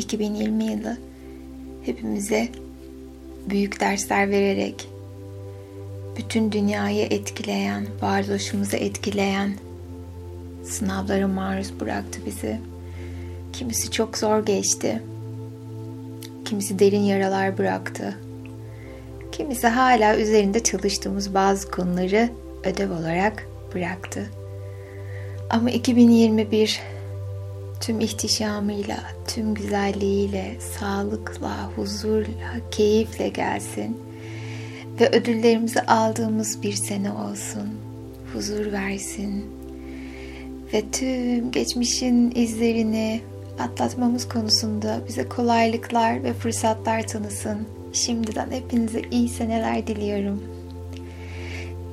2020 yılı hepimize büyük dersler vererek bütün dünyayı etkileyen, varoluşumuzu etkileyen sınavlara maruz bıraktı bizi. Kimisi çok zor geçti. Kimisi derin yaralar bıraktı. Kimisi hala üzerinde çalıştığımız bazı konuları ödev olarak bıraktı. Ama 2021 tüm ihtişamıyla, tüm güzelliğiyle, sağlıkla, huzurla, keyifle gelsin. Ve ödüllerimizi aldığımız bir sene olsun. Huzur versin. Ve tüm geçmişin izlerini atlatmamız konusunda bize kolaylıklar ve fırsatlar tanısın. Şimdiden hepinize iyi seneler diliyorum.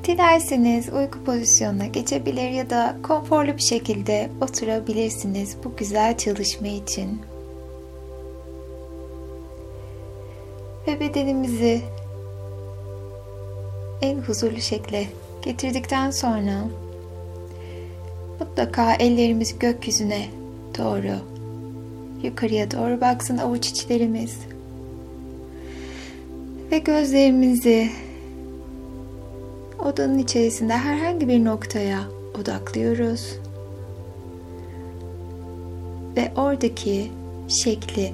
Dilerseniz uyku pozisyonuna geçebilir ya da konforlu bir şekilde oturabilirsiniz bu güzel çalışma için. Ve bedenimizi en huzurlu şekle getirdikten sonra mutlaka ellerimiz gökyüzüne doğru yukarıya doğru baksın avuç içlerimiz ve gözlerimizi odanın içerisinde herhangi bir noktaya odaklıyoruz. Ve oradaki şekli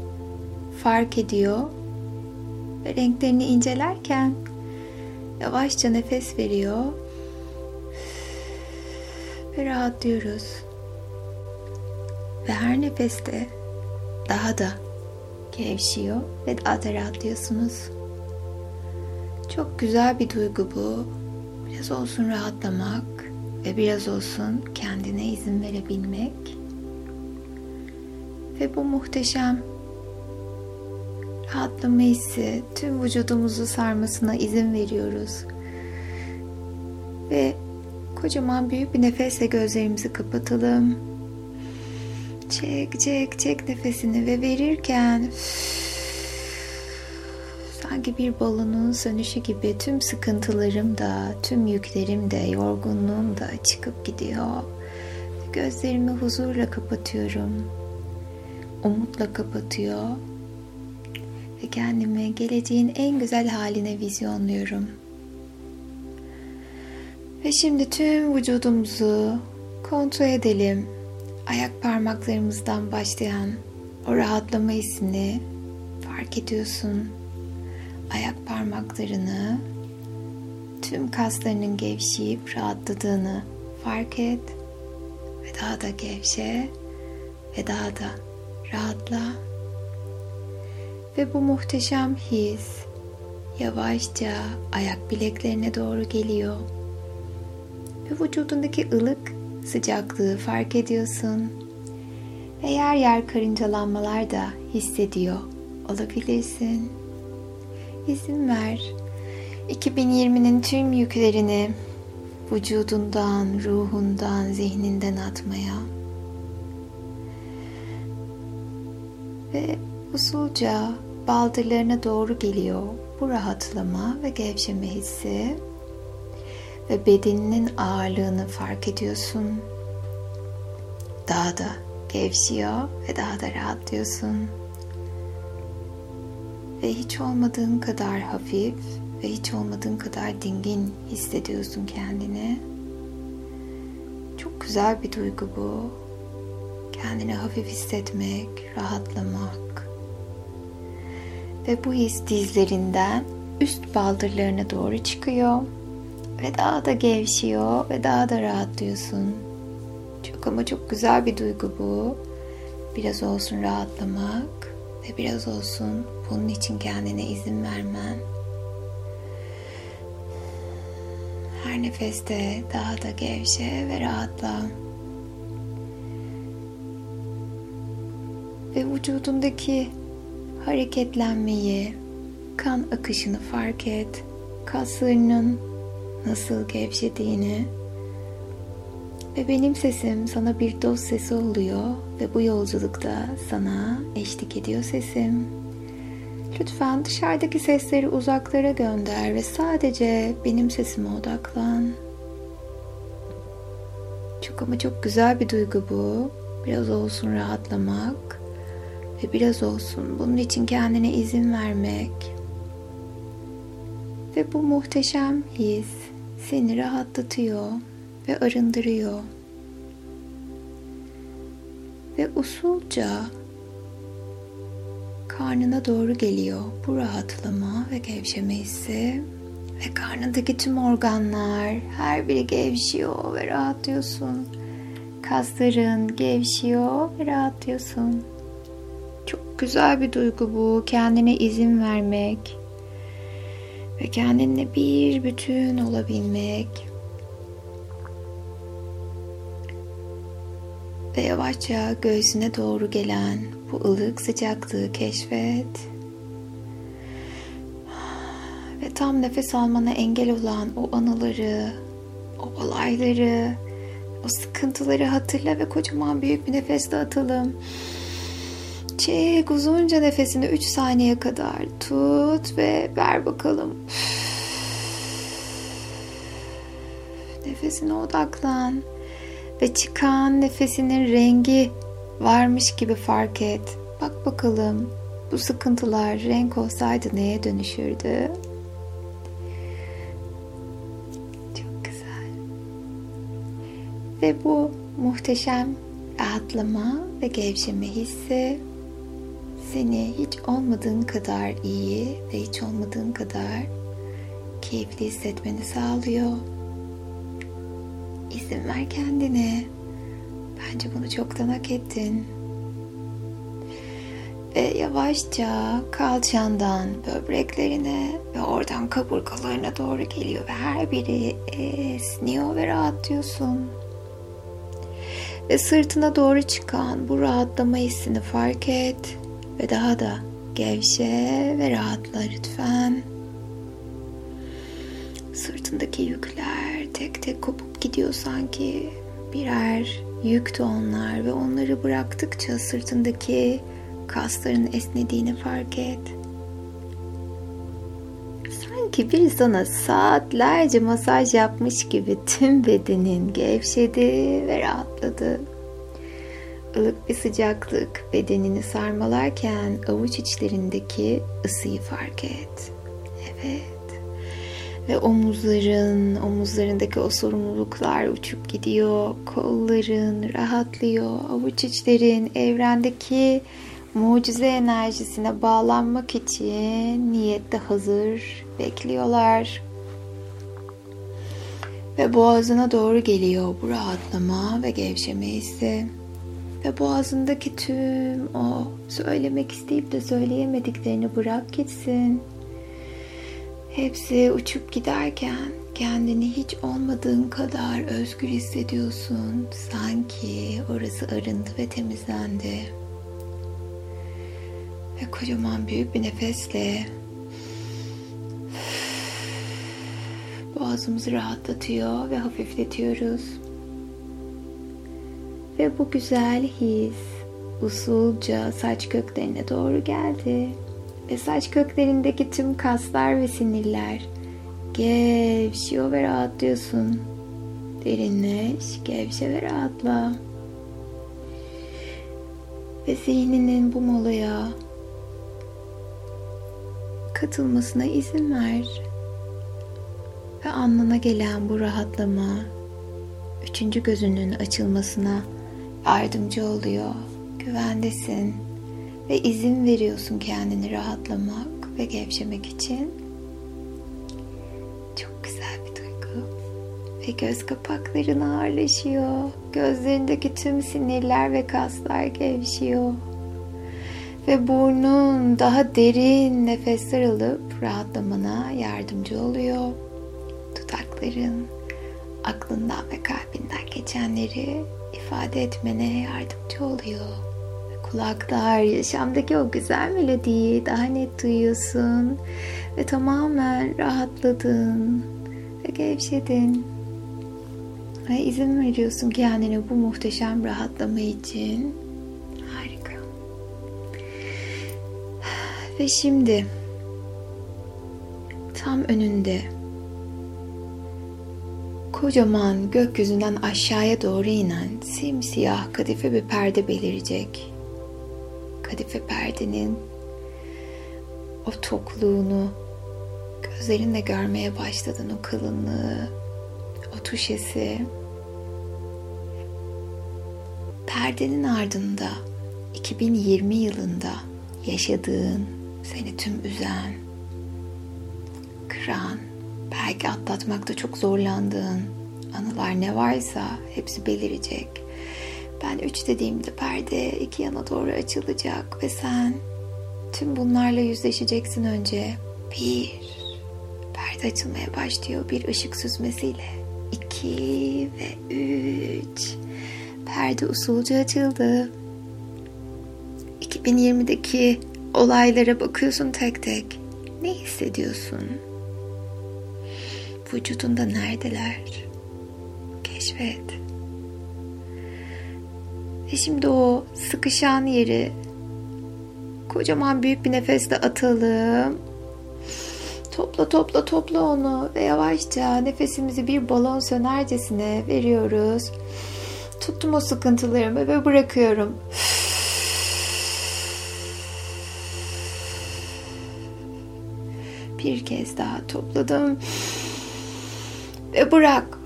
fark ediyor ve renklerini incelerken yavaşça nefes veriyor ve rahatlıyoruz. Ve her nefeste daha da gevşiyor ve daha da rahatlıyorsunuz. Çok güzel bir duygu bu. Biraz olsun rahatlamak ve biraz olsun kendine izin verebilmek. Ve bu muhteşem rahatlama hissi tüm vücudumuzu sarmasına izin veriyoruz. Ve kocaman büyük bir nefesle gözlerimizi kapatalım. Çek çek çek nefesini ve verirken sanki bir balonun sönüşü gibi tüm sıkıntılarım da, tüm yüklerim de, yorgunluğum da çıkıp gidiyor. Gözlerimi huzurla kapatıyorum. Umutla kapatıyor. Ve kendimi geleceğin en güzel haline vizyonluyorum. Ve şimdi tüm vücudumuzu kontrol edelim. Ayak parmaklarımızdan başlayan o rahatlama hissini fark ediyorsun ayak parmaklarını tüm kaslarının gevşeyip rahatladığını fark et ve daha da gevşe ve daha da rahatla. Ve bu muhteşem his yavaşça ayak bileklerine doğru geliyor. Ve vücudundaki ılık sıcaklığı fark ediyorsun. Ve yer yer karıncalanmalar da hissediyor olabilirsin izin ver. 2020'nin tüm yüklerini vücudundan, ruhundan, zihninden atmaya. Ve usulca baldırlarına doğru geliyor bu rahatlama ve gevşeme hissi. Ve bedeninin ağırlığını fark ediyorsun. Daha da gevşiyor ve daha da rahatlıyorsun ve hiç olmadığın kadar hafif ve hiç olmadığın kadar dingin hissediyorsun kendini. Çok güzel bir duygu bu. Kendini hafif hissetmek, rahatlamak. Ve bu his dizlerinden üst baldırlarına doğru çıkıyor ve daha da gevşiyor ve daha da rahatlıyorsun. Çok ama çok güzel bir duygu bu. Biraz olsun rahatlamak ve biraz olsun bunun için kendine izin vermen. Her nefeste daha da gevşe ve rahatla. Ve vücudundaki hareketlenmeyi, kan akışını fark et. Kaslarının nasıl gevşediğini ve benim sesim sana bir dost sesi oluyor ve bu yolculukta sana eşlik ediyor sesim. Lütfen dışarıdaki sesleri uzaklara gönder ve sadece benim sesime odaklan. Çok ama çok güzel bir duygu bu. Biraz olsun rahatlamak ve biraz olsun bunun için kendine izin vermek ve bu muhteşem his seni rahatlatıyor ve arındırıyor. Ve usulca karnına doğru geliyor bu rahatlama ve gevşeme hissi ve karnındaki tüm organlar her biri gevşiyor ve rahatlıyorsun. Kasların gevşiyor ve rahatlıyorsun. Çok güzel bir duygu bu. Kendine izin vermek ve kendinle bir bütün olabilmek. Ve yavaşça göğsüne doğru gelen bu ılık sıcaklığı keşfet. Ve tam nefes almana engel olan o anıları, o olayları, o sıkıntıları hatırla ve kocaman büyük bir nefesle atalım. Çek uzunca nefesini 3 saniye kadar tut ve ver bakalım. Nefesine odaklan ve çıkan nefesinin rengi varmış gibi fark et. Bak bakalım bu sıkıntılar renk olsaydı neye dönüşürdü? Çok güzel. Ve bu muhteşem rahatlama ve gevşeme hissi seni hiç olmadığın kadar iyi ve hiç olmadığın kadar keyifli hissetmeni sağlıyor. İzin ver kendine. Bence bunu çoktan hak ettin. Ve yavaşça kalçandan böbreklerine ve oradan kaburgalarına doğru geliyor ve her biri esniyor ve rahatlıyorsun. Ve sırtına doğru çıkan bu rahatlama hissini fark et ve daha da gevşe ve rahatla lütfen. Sırtındaki yükler tek tek kopup gidiyor sanki birer yüktü onlar ve onları bıraktıkça sırtındaki kasların esnediğini fark et. Sanki biri sana saatlerce masaj yapmış gibi tüm bedenin gevşedi ve rahatladı ılık bir sıcaklık bedenini sarmalarken avuç içlerindeki ısıyı fark et. Evet. Ve omuzların, omuzlarındaki o sorumluluklar uçup gidiyor. Kolların rahatlıyor. Avuç içlerin evrendeki mucize enerjisine bağlanmak için niyette hazır bekliyorlar. Ve boğazına doğru geliyor bu rahatlama ve gevşeme hissi ve boğazındaki tüm o söylemek isteyip de söyleyemediklerini bırak gitsin. Hepsi uçup giderken kendini hiç olmadığın kadar özgür hissediyorsun. Sanki orası arındı ve temizlendi. Ve kocaman büyük bir nefesle boğazımızı rahatlatıyor ve hafifletiyoruz. Ve bu güzel his usulca saç köklerine doğru geldi. Ve saç köklerindeki tüm kaslar ve sinirler gevşiyor ve rahatlıyorsun. Derinleş, gevşe ve rahatla. Ve zihninin bu molaya katılmasına izin ver. Ve anlana gelen bu rahatlama üçüncü gözünün açılmasına yardımcı oluyor. Güvendesin ve izin veriyorsun kendini rahatlamak ve gevşemek için. Çok güzel bir duygu. Ve göz kapakların ağırlaşıyor. Gözlerindeki tüm sinirler ve kaslar gevşiyor. Ve burnun daha derin nefesler alıp rahatlamana yardımcı oluyor. Dudakların aklından ve kalbinden geçenleri ifade etmene yardımcı oluyor. Kulaklar yaşamdaki o güzel melodiyi daha net duyuyorsun ve tamamen rahatladın ve gevşedin. Ve izin veriyorsun kendine bu muhteşem rahatlama için. Harika. Ve şimdi tam önünde kocaman gökyüzünden aşağıya doğru inen simsiyah kadife bir perde belirecek. Kadife perdenin o tokluğunu gözlerinle görmeye başladın o kalınlığı, o tuşesi. Perdenin ardında 2020 yılında yaşadığın, seni tüm üzen, kıran, belki atlatmakta çok zorlandığın anılar ne varsa hepsi belirecek. Ben üç dediğimde perde iki yana doğru açılacak ve sen tüm bunlarla yüzleşeceksin önce. Bir, perde açılmaya başlıyor bir ışık süzmesiyle. İki ve üç, perde usulca açıldı. 2020'deki olaylara bakıyorsun tek tek. Ne hissediyorsun? Vücudunda neredeler? Keşfet. Ve şimdi o sıkışan yeri kocaman büyük bir nefesle atalım. Topla topla topla onu ve yavaşça nefesimizi bir balon sönercesine veriyoruz. Tuttum o sıkıntılarımı ve bırakıyorum. Bir kez daha topladım ve bırak.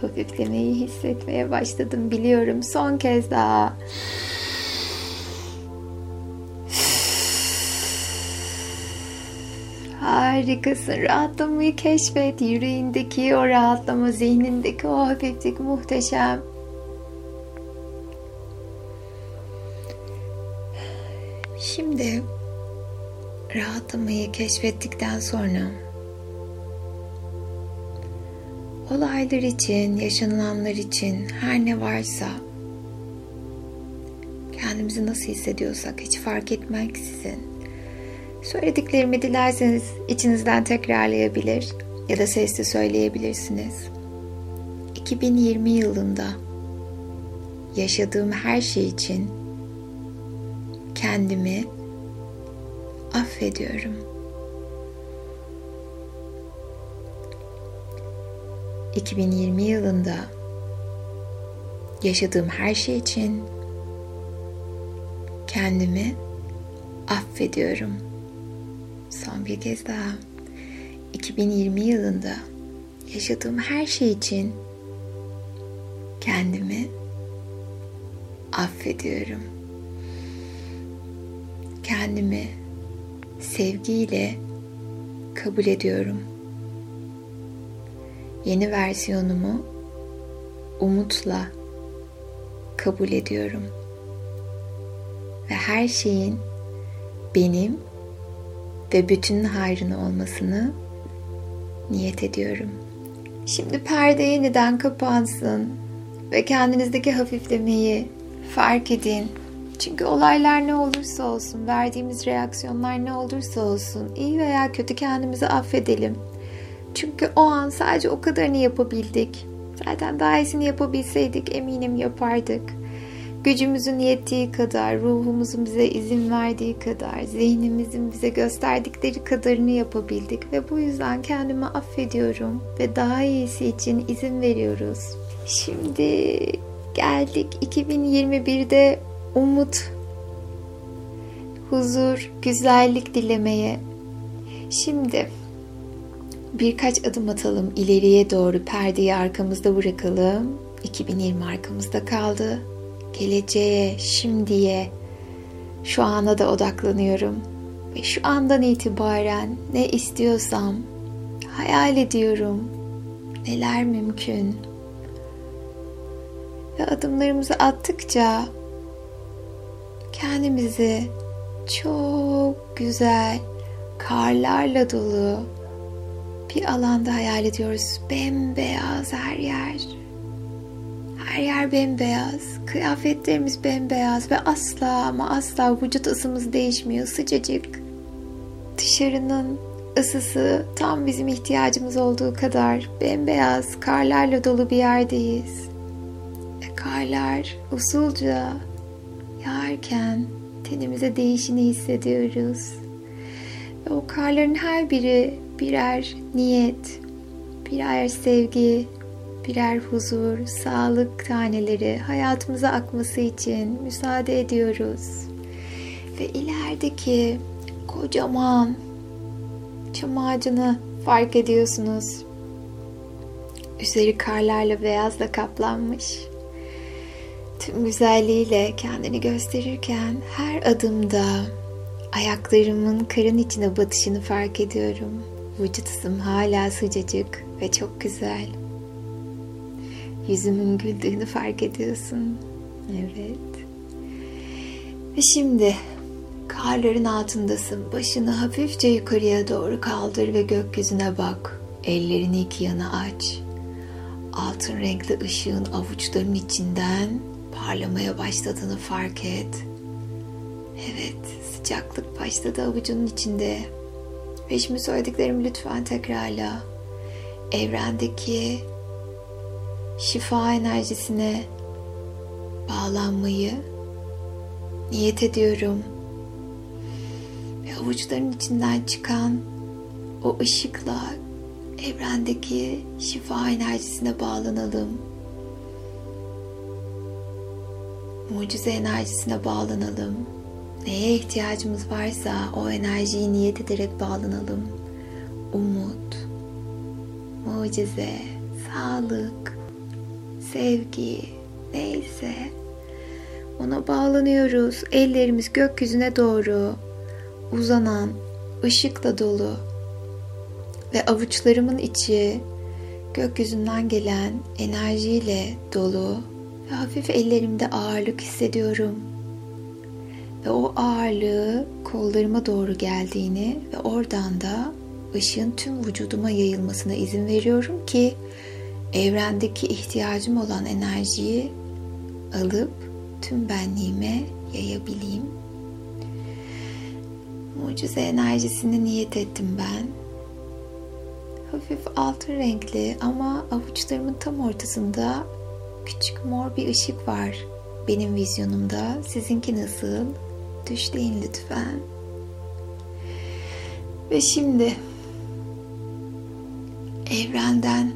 Hafiflemeyi hissetmeye başladım biliyorum. Son kez daha. Harikasın. Rahatlamayı keşfet. Yüreğindeki o rahatlama, zihnindeki o hafiflik muhteşem. Şimdi rahatlamayı keşfettikten sonra olaylar için, yaşanılanlar için her ne varsa kendimizi nasıl hissediyorsak hiç fark etmeksizin söylediklerimi dilerseniz içinizden tekrarlayabilir ya da sesli söyleyebilirsiniz. 2020 yılında yaşadığım her şey için kendimi affediyorum. ...2020 yılında... ...yaşadığım her şey için... ...kendimi... ...affediyorum. Son bir kez daha... ...2020 yılında... ...yaşadığım her şey için... ...kendimi... ...affediyorum kendimi sevgiyle kabul ediyorum. Yeni versiyonumu umutla kabul ediyorum. Ve her şeyin benim ve bütün hayrına olmasını niyet ediyorum. Şimdi perde yeniden kapansın ve kendinizdeki hafiflemeyi fark edin çünkü olaylar ne olursa olsun, verdiğimiz reaksiyonlar ne olursa olsun, iyi veya kötü kendimizi affedelim. Çünkü o an sadece o kadarını yapabildik. Zaten daha iyisini yapabilseydik eminim yapardık. Gücümüzün yettiği kadar, ruhumuzun bize izin verdiği kadar, zihnimizin bize gösterdikleri kadarını yapabildik ve bu yüzden kendimi affediyorum ve daha iyisi için izin veriyoruz. Şimdi geldik 2021'de umut, huzur, güzellik dilemeye. Şimdi birkaç adım atalım ileriye doğru perdeyi arkamızda bırakalım. 2020 arkamızda kaldı. Geleceğe, şimdiye, şu ana da odaklanıyorum. Ve şu andan itibaren ne istiyorsam hayal ediyorum. Neler mümkün. Ve adımlarımızı attıkça kendimizi çok güzel karlarla dolu bir alanda hayal ediyoruz. Bembeyaz her yer. Her yer bembeyaz. Kıyafetlerimiz bembeyaz ve asla ama asla vücut ısımız değişmiyor. Sıcacık. Dışarının ısısı tam bizim ihtiyacımız olduğu kadar bembeyaz karlarla dolu bir yerdeyiz. Ve karlar usulca yağarken tenimize değişini hissediyoruz. Ve o karların her biri birer niyet, birer sevgi, birer huzur, sağlık taneleri hayatımıza akması için müsaade ediyoruz. Ve ilerideki kocaman çam ağacını fark ediyorsunuz. Üzeri karlarla beyazla kaplanmış. Tüm güzelliğiyle kendini gösterirken her adımda ayaklarımın karın içine batışını fark ediyorum. Vücut ısım hala sıcacık ve çok güzel. Yüzümün güldüğünü fark ediyorsun. Evet. Ve şimdi karların altındasın. Başını hafifçe yukarıya doğru kaldır ve gökyüzüne bak. Ellerini iki yana aç. Altın renkli ışığın avuçların içinden parlamaya başladığını fark et. Evet, sıcaklık başladı avucunun içinde. Ve şimdi söylediklerimi lütfen tekrarla. Evrendeki şifa enerjisine bağlanmayı niyet ediyorum. Ve avuçların içinden çıkan o ışıkla evrendeki şifa enerjisine bağlanalım. Mucize enerjisine bağlanalım. Neye ihtiyacımız varsa o enerjiyi niyet ederek bağlanalım. Umut, mucize, sağlık, sevgi, neyse ona bağlanıyoruz. Ellerimiz gökyüzüne doğru uzanan, ışıkla dolu ve avuçlarımın içi gökyüzünden gelen enerjiyle dolu ve hafif ellerimde ağırlık hissediyorum. Ve o ağırlığı kollarıma doğru geldiğini ve oradan da ışığın tüm vücuduma yayılmasına izin veriyorum ki evrendeki ihtiyacım olan enerjiyi alıp tüm benliğime yayabileyim. Mucize enerjisini niyet ettim ben. Hafif altın renkli ama avuçlarımın tam ortasında küçük mor bir ışık var benim vizyonumda. Sizinki nasıl? Düşleyin lütfen. Ve şimdi evrenden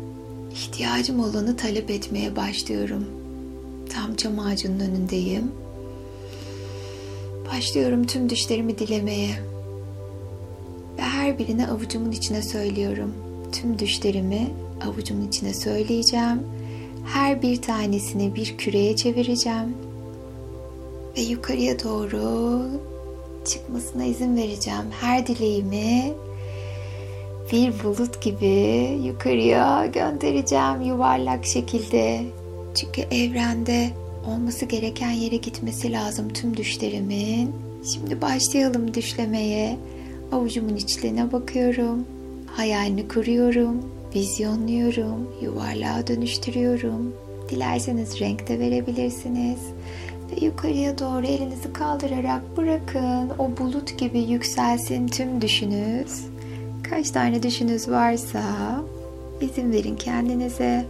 ihtiyacım olanı talep etmeye başlıyorum. Tam çam ağacının önündeyim. Başlıyorum tüm düşlerimi dilemeye. Ve her birini avucumun içine söylüyorum. Tüm düşlerimi avucumun içine söyleyeceğim. Her bir tanesini bir küreye çevireceğim. Ve yukarıya doğru çıkmasına izin vereceğim. Her dileğimi bir bulut gibi yukarıya göndereceğim yuvarlak şekilde. Çünkü evrende olması gereken yere gitmesi lazım tüm düşlerimin. Şimdi başlayalım düşlemeye. Avucumun içlerine bakıyorum. Hayalini kuruyorum. Vizyonluyorum. Yuvarlığa dönüştürüyorum. Dilerseniz renk de verebilirsiniz. Ve yukarıya doğru elinizi kaldırarak bırakın. O bulut gibi yükselsin tüm düşünüz. Kaç tane düşünüz varsa izin verin kendinize.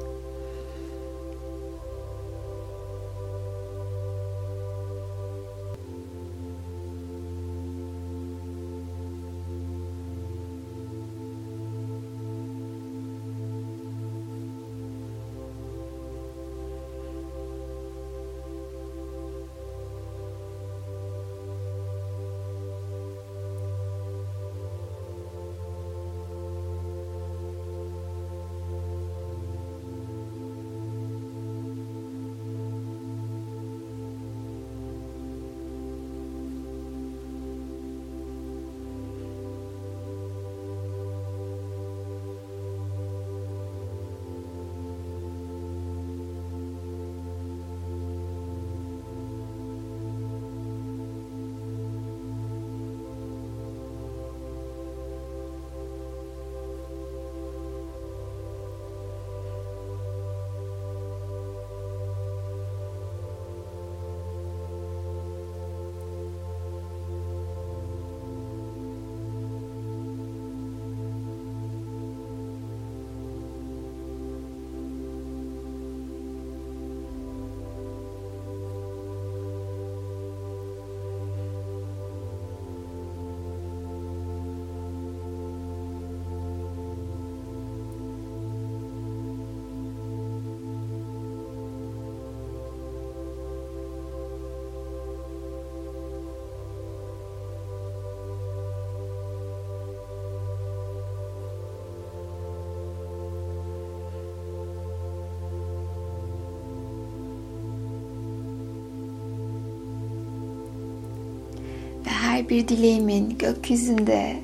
Her bir dileğimin gökyüzünde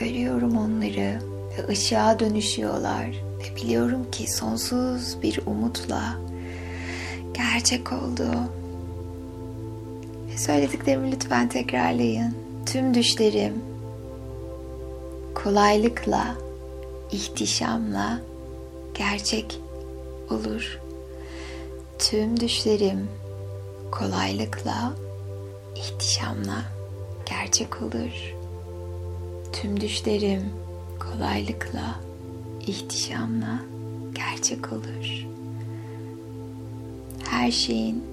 görüyorum onları ve ışığa dönüşüyorlar ve biliyorum ki sonsuz bir umutla gerçek oldu. Ve söylediklerimi lütfen tekrarlayın. Tüm düşlerim kolaylıkla, ihtişamla gerçek olur. Tüm düşlerim kolaylıkla, ihtişamla gerçek olur. Tüm düşlerim kolaylıkla, ihtişamla gerçek olur. Her şeyin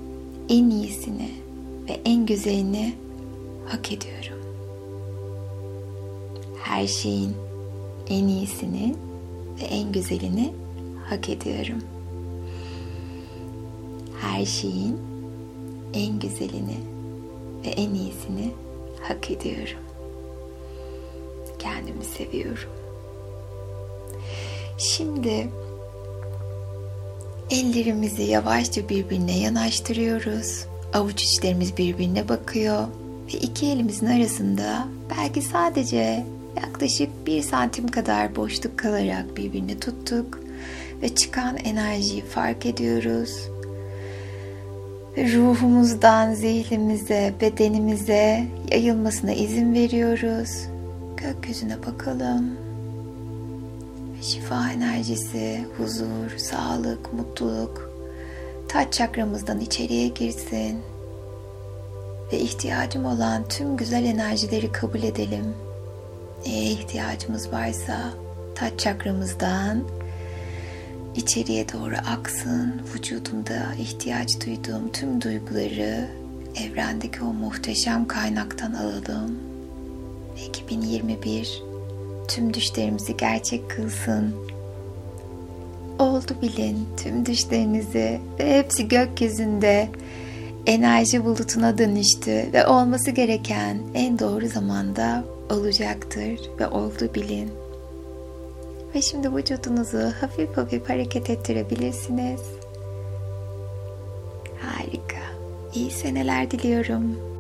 en iyisini ve en güzelini hak ediyorum. Her şeyin en iyisini ve en güzelini hak ediyorum. Her şeyin en güzelini ve en iyisini hak ediyorum. Kendimi seviyorum. Şimdi ellerimizi yavaşça birbirine yanaştırıyoruz. Avuç içlerimiz birbirine bakıyor ve iki elimizin arasında belki sadece yaklaşık bir santim kadar boşluk kalarak birbirini tuttuk ve çıkan enerjiyi fark ediyoruz. Ruhumuzdan zihnimize, bedenimize yayılmasına izin veriyoruz. Gökyüzüne bakalım. Ve şifa enerjisi, huzur, sağlık, mutluluk taç çakramızdan içeriye girsin. Ve ihtiyacım olan tüm güzel enerjileri kabul edelim. Neye ihtiyacımız varsa taç çakramızdan içeriye doğru aksın. Vücudumda ihtiyaç duyduğum tüm duyguları evrendeki o muhteşem kaynaktan alalım. 2021 tüm düşlerimizi gerçek kılsın. Oldu bilin tüm düşlerinizi ve hepsi gökyüzünde enerji bulutuna dönüştü ve olması gereken en doğru zamanda olacaktır ve oldu bilin. Ve şimdi vücudunuzu hafif hafif hareket ettirebilirsiniz. Harika. İyi seneler diliyorum.